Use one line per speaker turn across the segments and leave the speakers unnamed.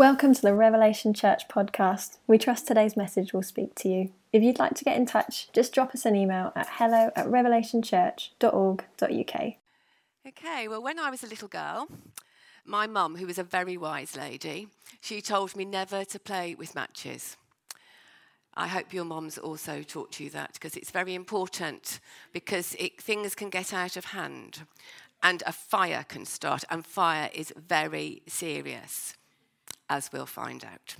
Welcome to the Revelation Church podcast. We trust today's message will speak to you. If you'd like to get in touch, just drop us an email at hello at revelationchurch.org.uk.
Okay, well, when I was a little girl, my mum, who was a very wise lady, she told me never to play with matches. I hope your mom's also taught you that because it's very important because it, things can get out of hand and a fire can start, and fire is very serious as we'll find out.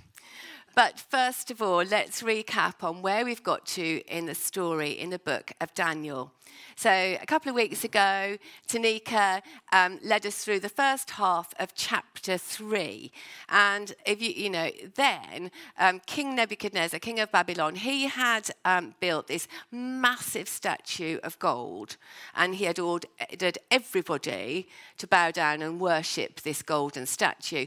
But first of all, let's recap on where we've got to in the story in the book of Daniel. So, a couple of weeks ago, Tanika um, led us through the first half of chapter three. And if you, you know, then um, King Nebuchadnezzar, king of Babylon, he had um, built this massive statue of gold. And he had ordered everybody to bow down and worship this golden statue.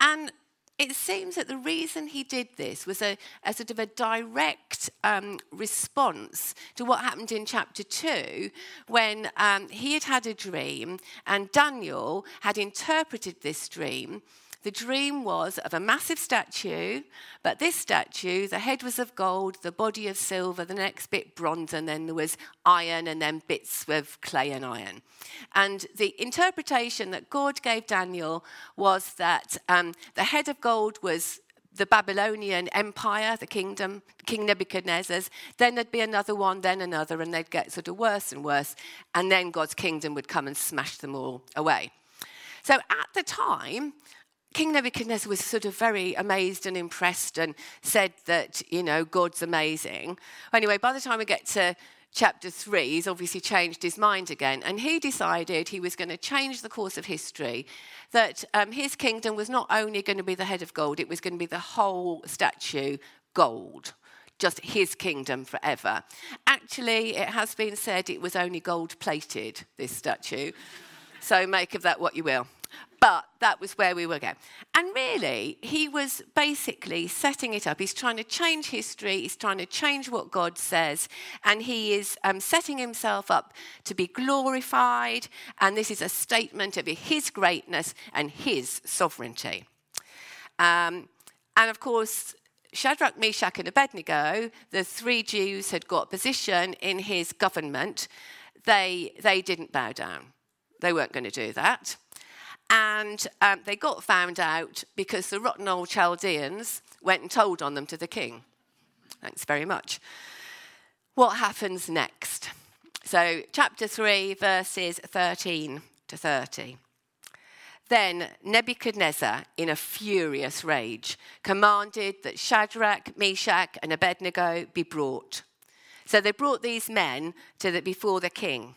And it seems that the reason he did this was a, a sort of a direct um, response to what happened in chapter 2 when um, he had had a dream and Daniel had interpreted this dream the dream was of a massive statue, but this statue, the head was of gold, the body of silver, the next bit bronze, and then there was iron, and then bits of clay and iron. And the interpretation that God gave Daniel was that um, the head of gold was the Babylonian Empire, the kingdom, King Nebuchadnezzar's. Then there'd be another one, then another, and they'd get sort of worse and worse. And then God's kingdom would come and smash them all away. So at the time, King Nebuchadnezzar was sort of very amazed and impressed and said that, you know, God's amazing. Anyway, by the time we get to chapter 3, he's obviously changed his mind again. And he decided he was going to change the course of history, that um, his kingdom was not only going to be the head of gold, it was going to be the whole statue gold. Just his kingdom forever. Actually, it has been said it was only gold plated, this statue. So make of that what you will. But that was where we were going. And really, he was basically setting it up. He's trying to change history, he's trying to change what God says, and he is um, setting himself up to be glorified. And this is a statement of his greatness and his sovereignty. Um, and of course, Shadrach, Meshach, and Abednego, the three Jews had got position in his government. They, they didn't bow down. They weren't going to do that. And um, they got found out because the rotten old Chaldeans went and told on them to the king. Thanks very much. What happens next? So, chapter 3, verses 13 to 30. Then Nebuchadnezzar, in a furious rage, commanded that Shadrach, Meshach, and Abednego be brought. So they brought these men to the, before the king.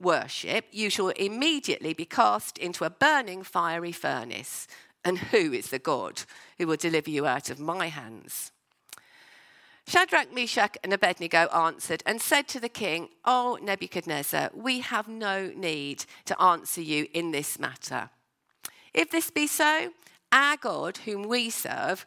worship, you shall immediately be cast into a burning fiery furnace. And who is the God who will deliver you out of my hands? Shadrach, Meshach, and Abednego answered and said to the king, O Nebuchadnezzar, we have no need to answer you in this matter. If this be so, our God, whom we serve,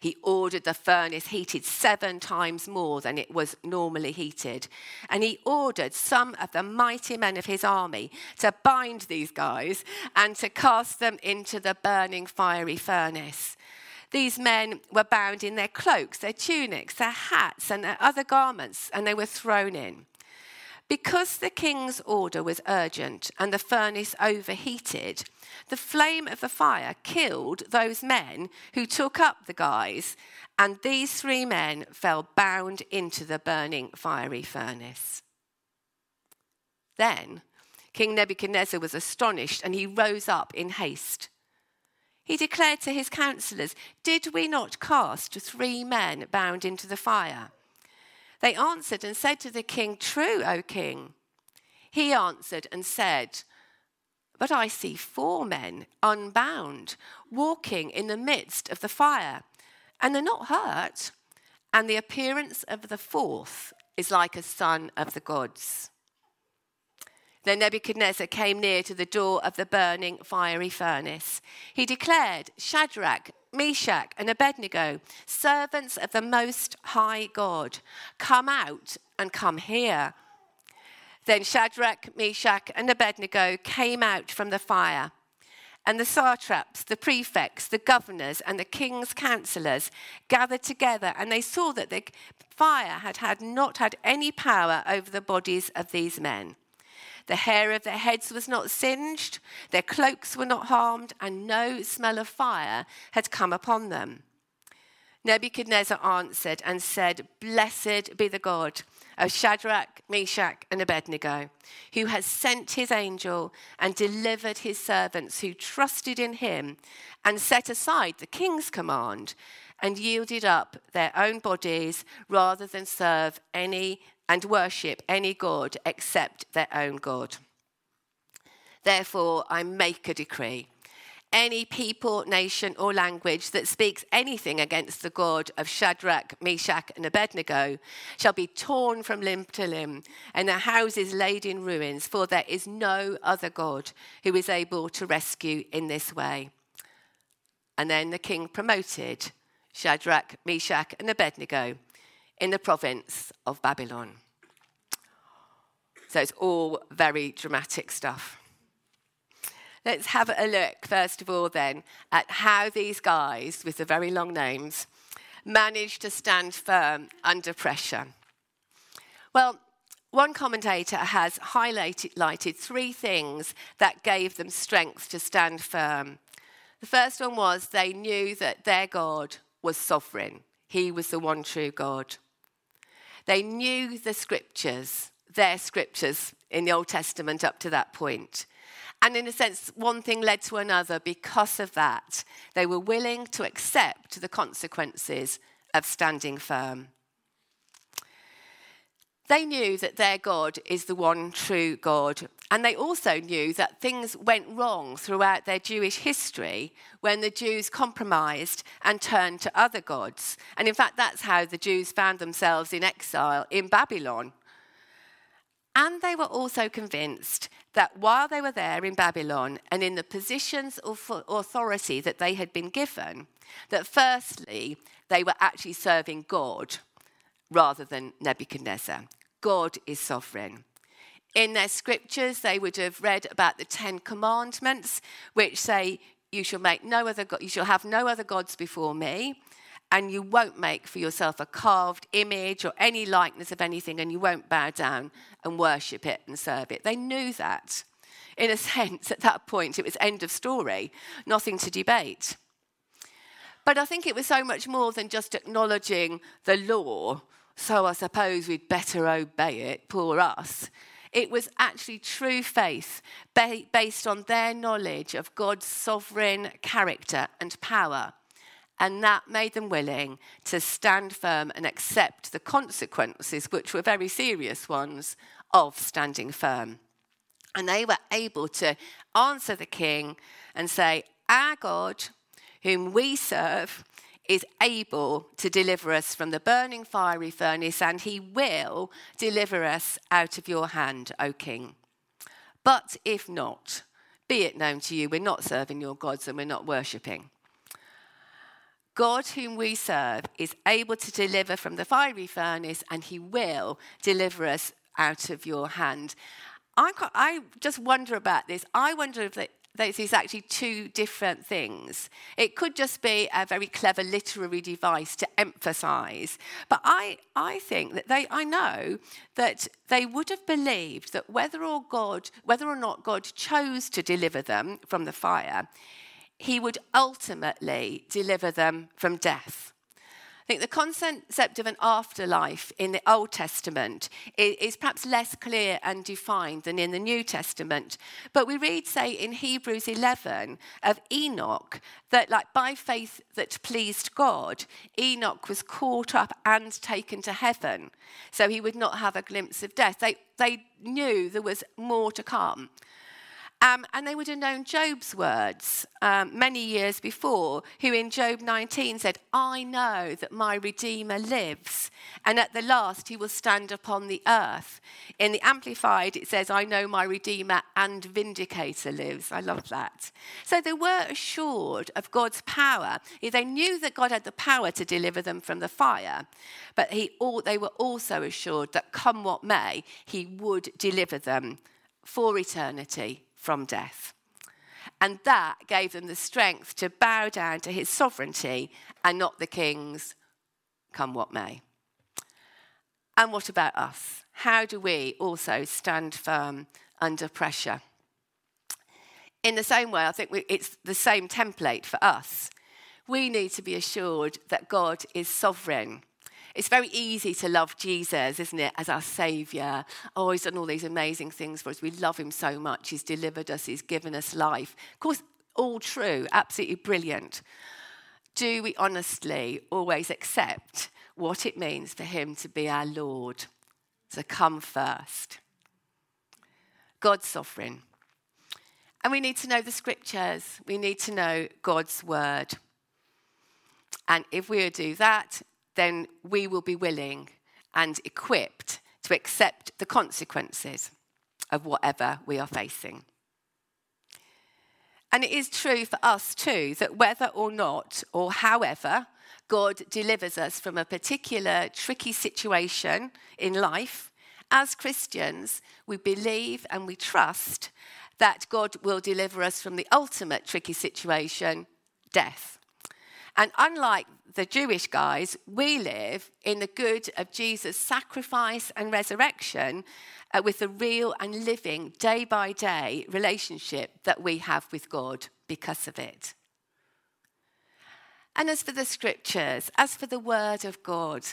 He ordered the furnace heated seven times more than it was normally heated. And he ordered some of the mighty men of his army to bind these guys and to cast them into the burning fiery furnace. These men were bound in their cloaks, their tunics, their hats, and their other garments, and they were thrown in. Because the king's order was urgent and the furnace overheated, the flame of the fire killed those men who took up the guys, and these three men fell bound into the burning fiery furnace. Then King Nebuchadnezzar was astonished and he rose up in haste. He declared to his counselors, Did we not cast three men bound into the fire? They answered and said to the king, True, O king. He answered and said, But I see four men unbound, walking in the midst of the fire, and they're not hurt. And the appearance of the fourth is like a son of the gods. Then Nebuchadnezzar came near to the door of the burning fiery furnace. He declared, Shadrach, Meshach, and Abednego, servants of the Most High God, come out and come here. Then Shadrach, Meshach, and Abednego came out from the fire. And the satraps, the prefects, the governors, and the king's counselors gathered together, and they saw that the fire had, had not had any power over the bodies of these men. The hair of their heads was not singed, their cloaks were not harmed, and no smell of fire had come upon them. Nebuchadnezzar answered and said, Blessed be the God of Shadrach, Meshach, and Abednego, who has sent his angel and delivered his servants who trusted in him and set aside the king's command and yielded up their own bodies rather than serve any and worship any God except their own God. Therefore, I make a decree. Any people, nation, or language that speaks anything against the God of Shadrach, Meshach, and Abednego shall be torn from limb to limb, and their houses laid in ruins, for there is no other God who is able to rescue in this way. And then the king promoted Shadrach, Meshach, and Abednego in the province of Babylon. So it's all very dramatic stuff. Let's have a look, first of all, then, at how these guys with the very long names managed to stand firm under pressure. Well, one commentator has highlighted three things that gave them strength to stand firm. The first one was they knew that their God was sovereign, He was the one true God. They knew the scriptures, their scriptures in the Old Testament up to that point. And in a sense, one thing led to another. Because of that, they were willing to accept the consequences of standing firm. They knew that their God is the one true God. And they also knew that things went wrong throughout their Jewish history when the Jews compromised and turned to other gods. And in fact, that's how the Jews found themselves in exile in Babylon. And they were also convinced that while they were there in Babylon and in the positions of authority that they had been given, that firstly, they were actually serving God rather than Nebuchadnezzar. God is sovereign. In their scriptures, they would have read about the Ten Commandments, which say, "You shall make no other God, you shall have no other gods before me, and you won't make for yourself a carved image or any likeness of anything, and you won't bow down and worship it and serve it." They knew that. In a sense, at that point, it was end of story, nothing to debate. But I think it was so much more than just acknowledging the law so I suppose we'd better obey it, poor us. It was actually true faith based on their knowledge of God's sovereign character and power. And that made them willing to stand firm and accept the consequences, which were very serious ones, of standing firm. And they were able to answer the king and say, Our God, whom we serve, is able to deliver us from the burning fiery furnace, and he will deliver us out of your hand, O king. But if not, be it known to you, we're not serving your gods and we're not worshipping. God, whom we serve, is able to deliver from the fiery furnace, and he will deliver us out of your hand. I, just wonder about this. I wonder if, this is actually two different things. It could just be a very clever literary device to emphasize. But I, I think that they, I know that they would have believed that whether or, God, whether or not God chose to deliver them from the fire, he would ultimately deliver them from death. Think the concept of an afterlife in the Old Testament is perhaps less clear and defined than in the New Testament. But we read, say, in Hebrews 11 of Enoch, that like by faith that pleased God, Enoch was caught up and taken to heaven. So he would not have a glimpse of death. They, they knew there was more to come. Um, and they would have known Job's words um, many years before, who in Job 19 said, I know that my Redeemer lives, and at the last he will stand upon the earth. In the Amplified, it says, I know my Redeemer and Vindicator lives. I love that. So they were assured of God's power. They knew that God had the power to deliver them from the fire, but he, they were also assured that come what may, he would deliver them for eternity from death. And that gave them the strength to bow down to his sovereignty and not the king's, come what may. And what about us? How do we also stand firm under pressure? In the same way, I think we, it's the same template for us. We need to be assured that God is sovereign it's very easy to love Jesus, isn't it, as our Saviour. Oh, He's done all these amazing things for us. We love Him so much. He's delivered us, He's given us life. Of course, all true, absolutely brilliant. Do we honestly always accept what it means for Him to be our Lord, to come first? God's sovereign. And we need to know the scriptures, we need to know God's word. And if we do that, then we will be willing and equipped to accept the consequences of whatever we are facing. And it is true for us too that whether or not, or however, God delivers us from a particular tricky situation in life, as Christians, we believe and we trust that God will deliver us from the ultimate tricky situation, death. And unlike the Jewish guys, we live in the good of Jesus' sacrifice and resurrection uh, with the real and living day by day relationship that we have with God because of it. And as for the scriptures, as for the word of God,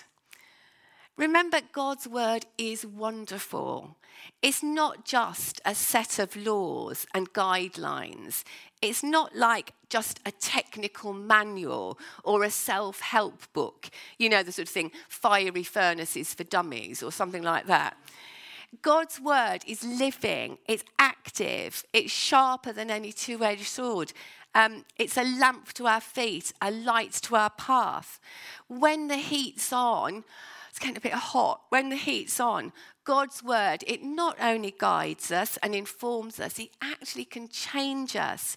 Remember, God's word is wonderful. It's not just a set of laws and guidelines. It's not like just a technical manual or a self help book, you know, the sort of thing, fiery furnaces for dummies or something like that. God's word is living, it's active, it's sharper than any two edged sword. Um, it's a lamp to our feet, a light to our path. When the heat's on, it's getting a bit hot. When the heat's on, God's word, it not only guides us and informs us, it actually can change us.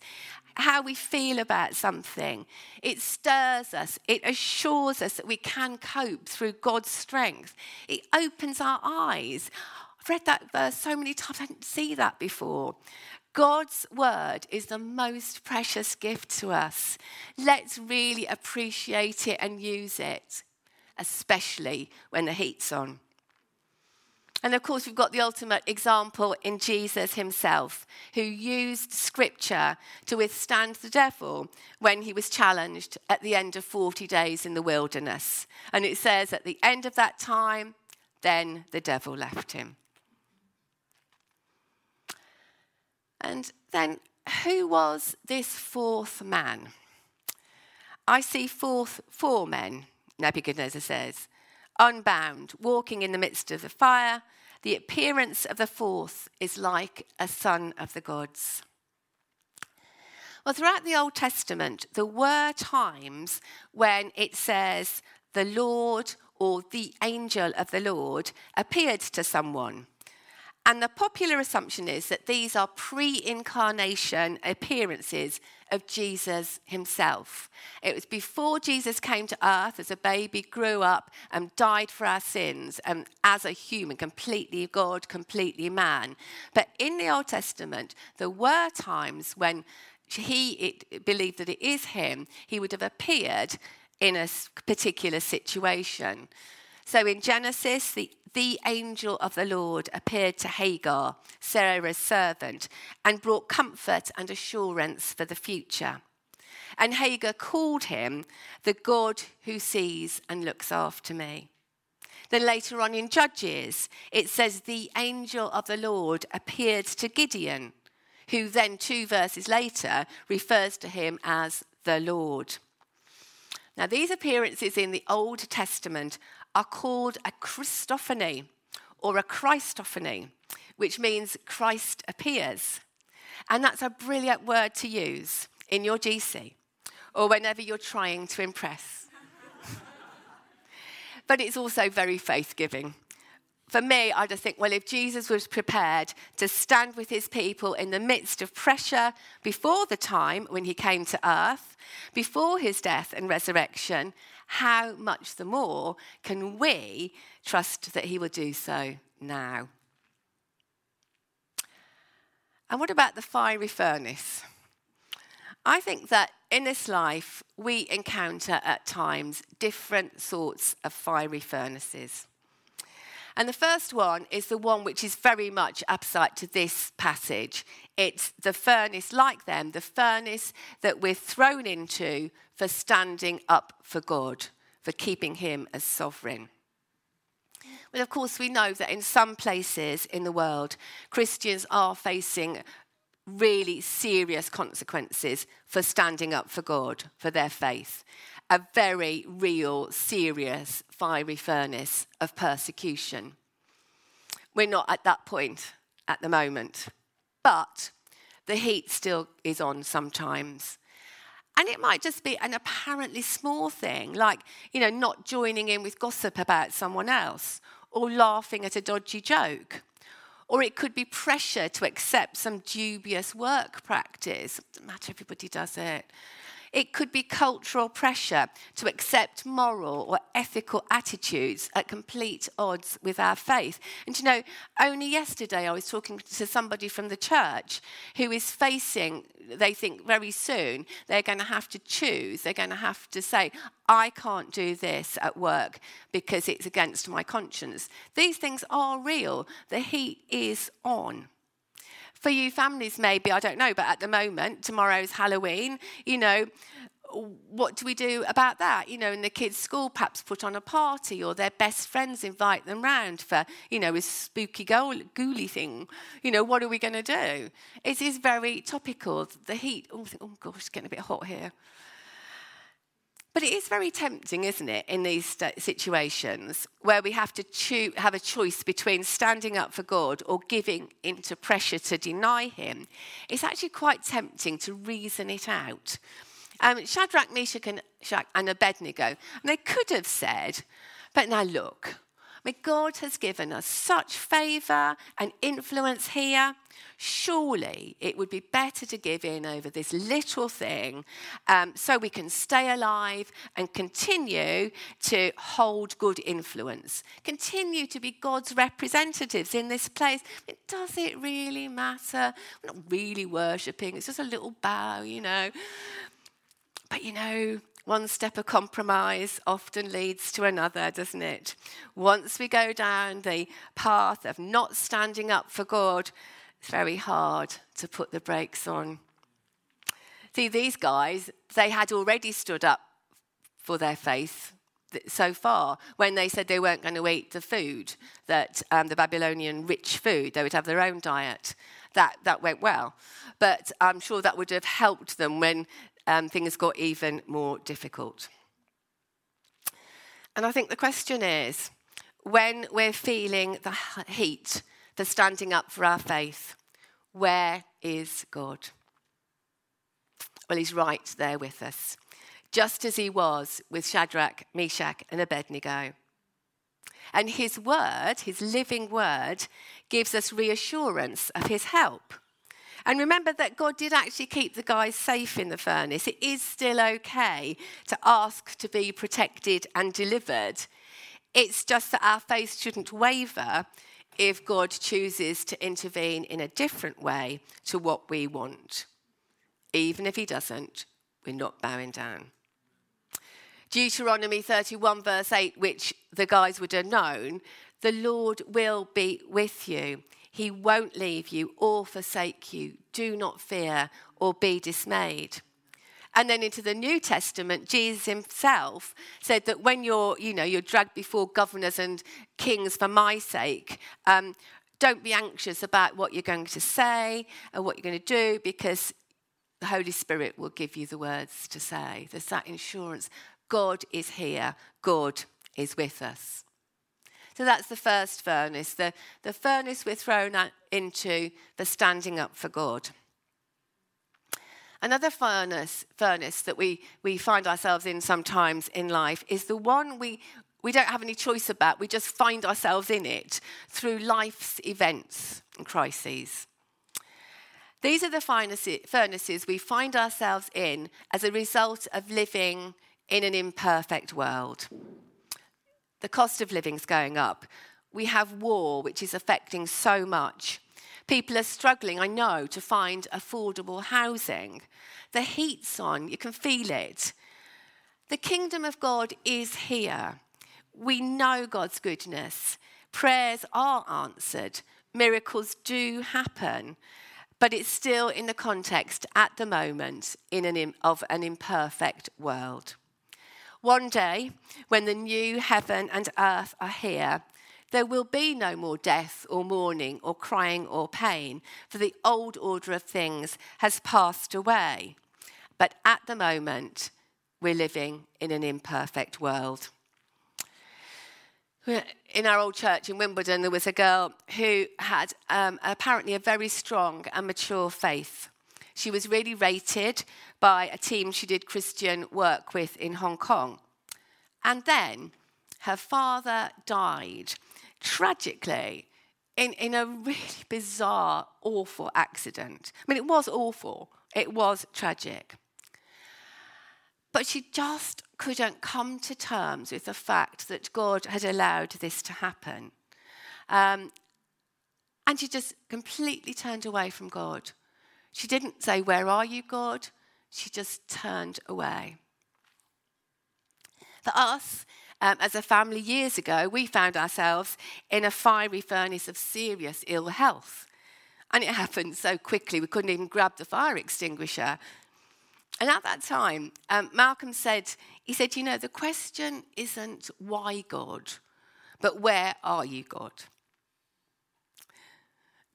How we feel about something. It stirs us. It assures us that we can cope through God's strength. It opens our eyes. I've read that verse so many times, I didn't see that before. God's word is the most precious gift to us. Let's really appreciate it and use it especially when the heat's on. And of course, we've got the ultimate example in Jesus himself, who used scripture to withstand the devil when he was challenged at the end of 40 days in the wilderness. And it says, at the end of that time, then the devil left him. And then, who was this fourth man? I see fourth, four men Nebuchadnezzar says, unbound, walking in the midst of the fire. The appearance of the fourth is like a son of the gods. Well, throughout the Old Testament, there were times when it says the Lord or the angel of the Lord appeared to someone. And the popular assumption is that these are pre incarnation appearances of Jesus himself. It was before Jesus came to earth as a baby, grew up, and died for our sins, and as a human, completely God, completely man. But in the Old Testament, there were times when he believed that it is him, he would have appeared in a particular situation. So in Genesis, the, the angel of the Lord appeared to Hagar, Sarah's servant, and brought comfort and assurance for the future. And Hagar called him the God who sees and looks after me. Then later on in Judges, it says the angel of the Lord appeared to Gideon, who then, two verses later, refers to him as the Lord. Now, these appearances in the Old Testament are called a Christophany or a Christophany, which means Christ appears. And that's a brilliant word to use in your GC or whenever you're trying to impress. but it's also very faith giving for me, I just think, well, if Jesus was prepared to stand with his people in the midst of pressure before the time when he came to earth, before his death and resurrection, how much the more can we trust that he will do so now? And what about the fiery furnace? I think that in this life, we encounter at times different sorts of fiery furnaces. And the first one is the one which is very much upside to this passage. It's the furnace like them, the furnace that we're thrown into for standing up for God, for keeping Him as sovereign. Well, of course, we know that in some places in the world, Christians are facing really serious consequences for standing up for God, for their faith a very real, serious, fiery furnace of persecution. We're not at that point at the moment, but the heat still is on sometimes. And it might just be an apparently small thing, like, you know, not joining in with gossip about someone else or laughing at a dodgy joke. Or it could be pressure to accept some dubious work practice. It doesn't matter, everybody does it. It could be cultural pressure to accept moral or ethical attitudes at complete odds with our faith. And you know, only yesterday I was talking to somebody from the church who is facing, they think very soon, they're going to have to choose. They're going to have to say, I can't do this at work because it's against my conscience. These things are real. The heat is on. For you families, maybe, I don't know, but at the moment, tomorrow's Halloween, you know, what do we do about that? You know, in the kids' school, perhaps put on a party, or their best friends invite them round for, you know, a spooky ghouly thing. You know, what are we going to do? It is very topical. The heat. Oh, oh gosh, it's getting a bit hot here. But it is very tempting, isn't it, in these situations where we have to have a choice between standing up for God or giving into pressure to deny Him. It's actually quite tempting to reason it out. Um, Shadrach, Meshach, and, and Abednego, and they could have said, but now look, I mean, God has given us such favor and influence here. Surely it would be better to give in over this little thing um, so we can stay alive and continue to hold good influence, continue to be God's representatives in this place. I mean, does it really matter? We're not really worshipping, it's just a little bow, you know. But you know, one step of compromise often leads to another, doesn't it? Once we go down the path of not standing up for God, it's very hard to put the brakes on. See, these guys, they had already stood up for their faith so far when they said they weren't going to eat the food that um, the Babylonian rich food, they would have their own diet. That, that went well. But I'm sure that would have helped them when um, things got even more difficult. And I think the question is when we're feeling the heat for standing up for our faith, where is God? Well, he's right there with us, just as he was with Shadrach, Meshach, and Abednego. And his word, his living word, gives us reassurance of his help. And remember that God did actually keep the guys safe in the furnace. It is still okay to ask to be protected and delivered. It's just that our faith shouldn't waver if God chooses to intervene in a different way to what we want. Even if He doesn't, we're not bowing down. Deuteronomy 31, verse 8, which the guys would have known, the Lord will be with you. He won't leave you or forsake you. Do not fear or be dismayed. And then into the New Testament, Jesus himself said that when you're, you know, you're dragged before governors and kings for my sake, um, don't be anxious about what you're going to say and what you're going to do because the Holy Spirit will give you the words to say. There's that insurance. God is here, God is with us. So that's the first furnace, the, the furnace we're thrown into for standing up for God. Another furnace, furnace that we, we find ourselves in sometimes in life is the one we, we don't have any choice about. We just find ourselves in it through life's events and crises. These are the furnaces we find ourselves in as a result of living in an imperfect world. The cost of living is going up. We have war, which is affecting so much. People are struggling, I know, to find affordable housing. The heat's on, you can feel it. The kingdom of God is here. We know God's goodness. Prayers are answered, miracles do happen, but it's still in the context at the moment in an, of an imperfect world. One day, when the new heaven and earth are here, there will be no more death or mourning or crying or pain, for the old order of things has passed away. But at the moment, we're living in an imperfect world. In our old church in Wimbledon, there was a girl who had um, apparently a very strong and mature faith. She was really rated by a team she did Christian work with in Hong Kong. And then her father died tragically in, in a really bizarre, awful accident. I mean, it was awful, it was tragic. But she just couldn't come to terms with the fact that God had allowed this to happen. Um, and she just completely turned away from God. She didn't say, Where are you, God? She just turned away. For us, um, as a family years ago, we found ourselves in a fiery furnace of serious ill health. And it happened so quickly, we couldn't even grab the fire extinguisher. And at that time, um, Malcolm said, he said, you know, the question isn't why God, but where are you, God?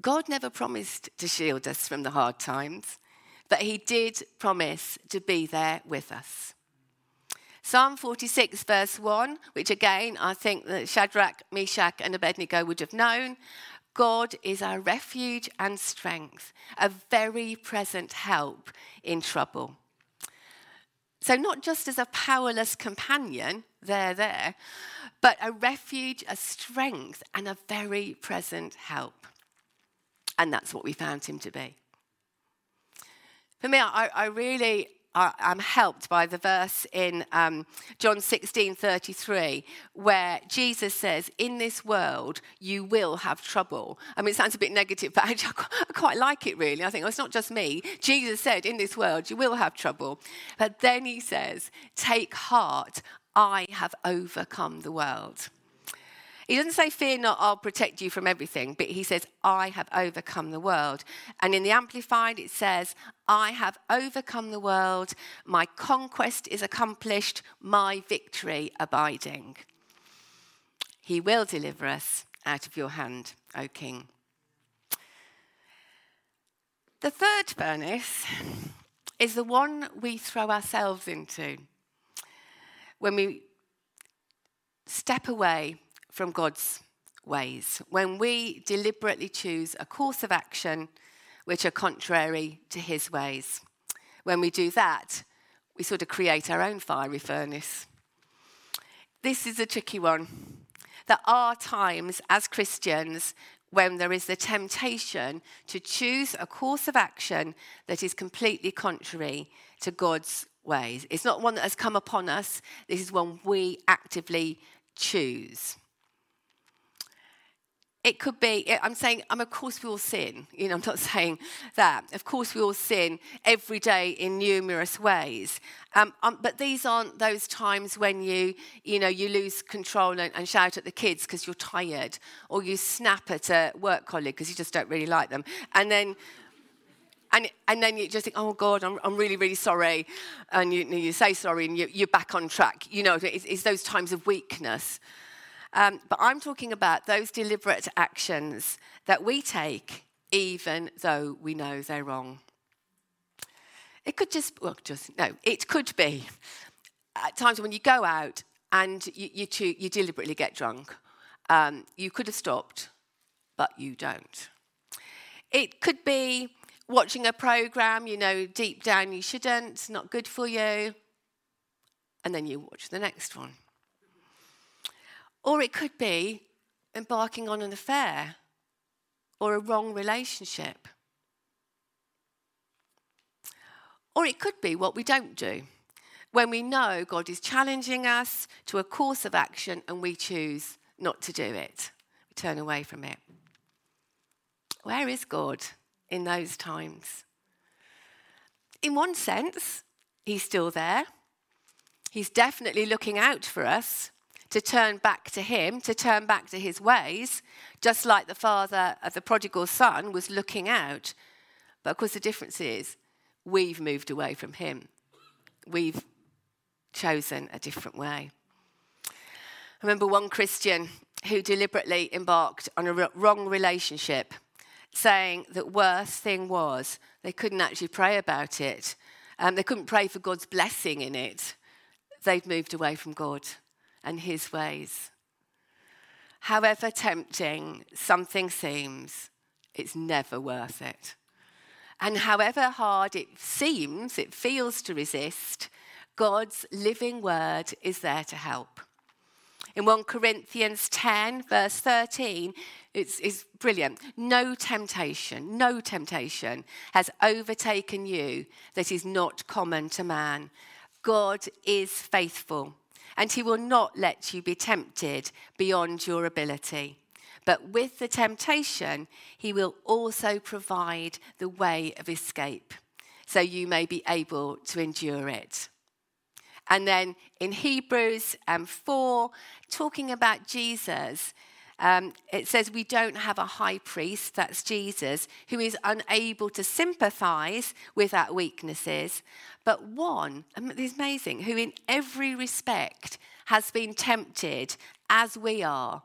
God never promised to shield us from the hard times, but he did promise to be there with us. Psalm 46, verse 1, which again I think that Shadrach, Meshach, and Abednego would have known. God is our refuge and strength, a very present help in trouble. So, not just as a powerless companion, there, there, but a refuge, a strength, and a very present help. And that's what we found him to be. For me, I, I really I'm helped by the verse in um, John 16 33, where Jesus says, In this world, you will have trouble. I mean, it sounds a bit negative, but actually, I quite like it really. I think, oh, it's not just me. Jesus said, In this world, you will have trouble. But then he says, Take heart, I have overcome the world. He doesn't say, Fear not, I'll protect you from everything, but he says, I have overcome the world. And in the Amplified, it says, I have overcome the world, my conquest is accomplished, my victory abiding. He will deliver us out of your hand, O King. The third furnace is the one we throw ourselves into when we step away from God's ways, when we deliberately choose a course of action which are contrary to his ways. When we do that, we sort of create our own fiery furnace. This is a tricky one. There are times as Christians when there is the temptation to choose a course of action that is completely contrary to God's ways. It's not one that has come upon us, this is one we actively choose. It could be, I'm saying, I'm of course we all sin. You know, I'm not saying that. Of course we all sin every day in numerous ways. Um, um, but these aren't those times when you, you know, you lose control and, and shout at the kids because you're tired, or you snap at a work colleague because you just don't really like them, and then. And, and then you just think, oh God, I'm, I'm really, really sorry. And you, you say sorry and you, you're back on track. You know, it's, it's those times of weakness. Um, but I'm talking about those deliberate actions that we take even though we know they're wrong. It could just, well, just, no, it could be at times when you go out and you, you, cho- you deliberately get drunk. Um, you could have stopped, but you don't. It could be watching a program, you know, deep down you shouldn't, not good for you, and then you watch the next one. Or it could be embarking on an affair or a wrong relationship. Or it could be what we don't do when we know God is challenging us to a course of action and we choose not to do it. We turn away from it. Where is God in those times? In one sense, He's still there. He's definitely looking out for us to turn back to him, to turn back to his ways, just like the father of the prodigal son was looking out. But of course, the difference is we've moved away from him. We've chosen a different way. I remember one Christian who deliberately embarked on a wrong relationship, saying that worst thing was they couldn't actually pray about it. Um, they couldn't pray for God's blessing in it. They'd moved away from God and his ways. However tempting something seems, it's never worth it. And however hard it seems, it feels to resist, God's living word is there to help. In 1 Corinthians 10, verse 13, it's, it's brilliant. No temptation, no temptation has overtaken you that is not common to man. God is faithful and he will not let you be tempted beyond your ability. But with the temptation, he will also provide the way of escape, so you may be able to endure it. And then in Hebrews um, 4, talking about Jesus, um, it says we don't have a high priest, that's Jesus, who is unable to sympathize with our weaknesses, but one, it's amazing, who in every respect has been tempted as we are,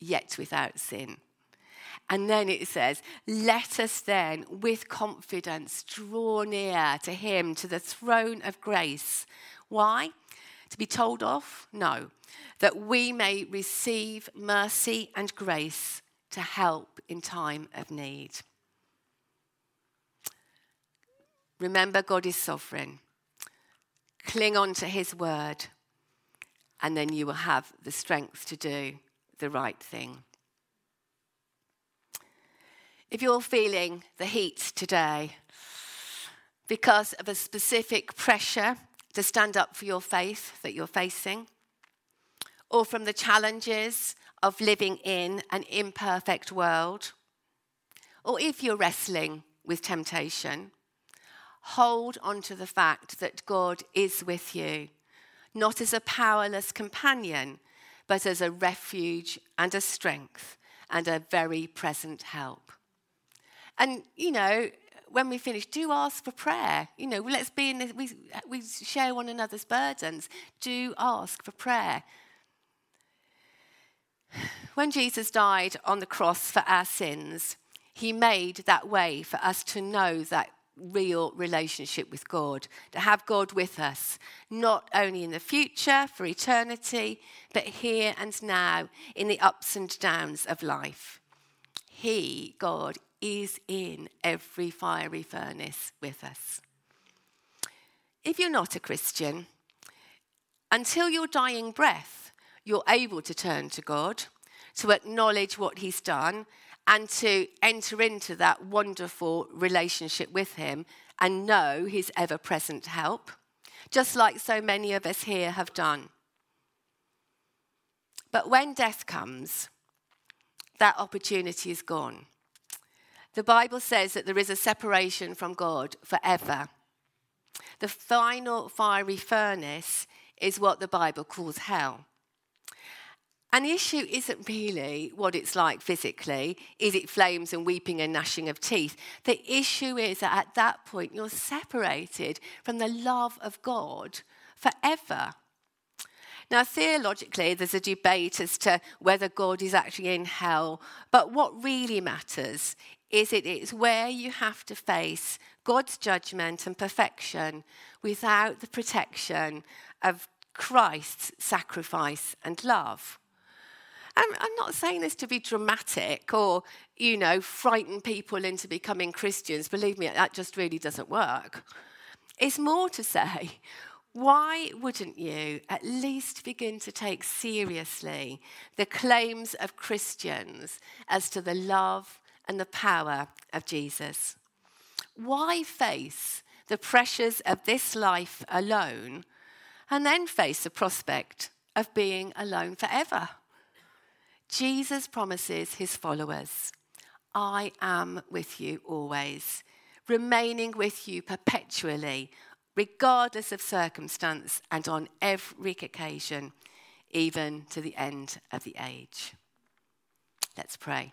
yet without sin. And then it says, Let us then with confidence draw near to him, to the throne of grace. Why? To be told off? No that we may receive mercy and grace to help in time of need. Remember, God is sovereign. Cling on to his word, and then you will have the strength to do the right thing. If you're feeling the heat today because of a specific pressure to stand up for your faith that you're facing, or from the challenges of living in an imperfect world, or if you're wrestling with temptation, hold on to the fact that God is with you, not as a powerless companion, but as a refuge and a strength and a very present help. And, you know, when we finish, do ask for prayer. You know, let's be in this, we, we share one another's burdens. Do ask for prayer. When Jesus died on the cross for our sins, he made that way for us to know that real relationship with God, to have God with us, not only in the future for eternity, but here and now in the ups and downs of life. He, God, is in every fiery furnace with us. If you're not a Christian, until your dying breath, you're able to turn to God, to acknowledge what He's done, and to enter into that wonderful relationship with Him and know His ever present help, just like so many of us here have done. But when death comes, that opportunity is gone. The Bible says that there is a separation from God forever. The final fiery furnace is what the Bible calls hell. And the issue isn't really what it's like physically. Is it flames and weeping and gnashing of teeth? The issue is that at that point you're separated from the love of God forever. Now, theologically, there's a debate as to whether God is actually in hell, but what really matters is it is where you have to face God's judgment and perfection without the protection of Christ's sacrifice and love. I'm, I'm not saying this to be dramatic or, you know, frighten people into becoming Christians. Believe me, that just really doesn't work. It's more to say, why wouldn't you at least begin to take seriously the claims of Christians as to the love and the power of Jesus? Why face the pressures of this life alone and then face the prospect of being alone forever? Jesus promises his followers, I am with you always, remaining with you perpetually, regardless of circumstance and on every occasion, even to the end of the age. Let's pray.